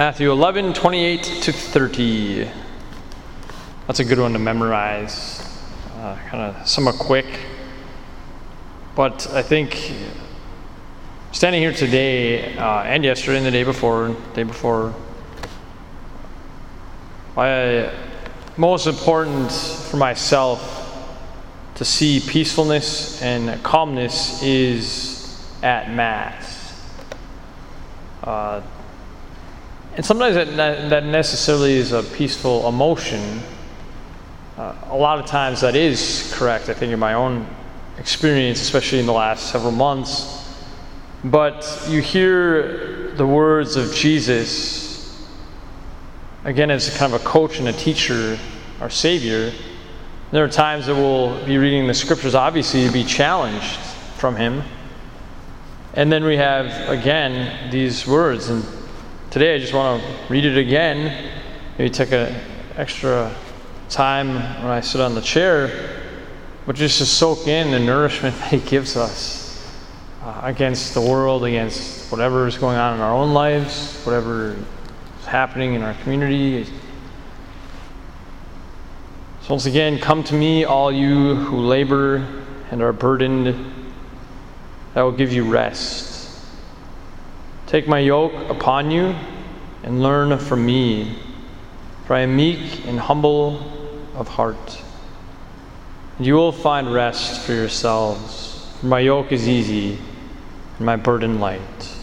Matthew 11, 28 to 30. That's a good one to memorize. Uh, kind of somewhat quick. But I think standing here today uh, and yesterday and the day before, day before, I, most important for myself to see peacefulness and calmness is at Mass. Uh, and sometimes that, that necessarily is a peaceful emotion. Uh, a lot of times that is correct, I think, in my own experience, especially in the last several months. But you hear the words of Jesus, again, as kind of a coach and a teacher, our Savior. There are times that we'll be reading the scriptures, obviously, to be challenged from Him. And then we have, again, these words. And today I just want to read it again. Maybe take an extra time when I sit on the chair, but just to soak in the nourishment that He gives us uh, against the world, against whatever is going on in our own lives, whatever is happening in our community. So, once again, come to me, all you who labor and are burdened, I will give you rest. Take my yoke upon you and learn from me, for I am meek and humble of heart. And you will find rest for yourselves, for my yoke is easy and my burden light.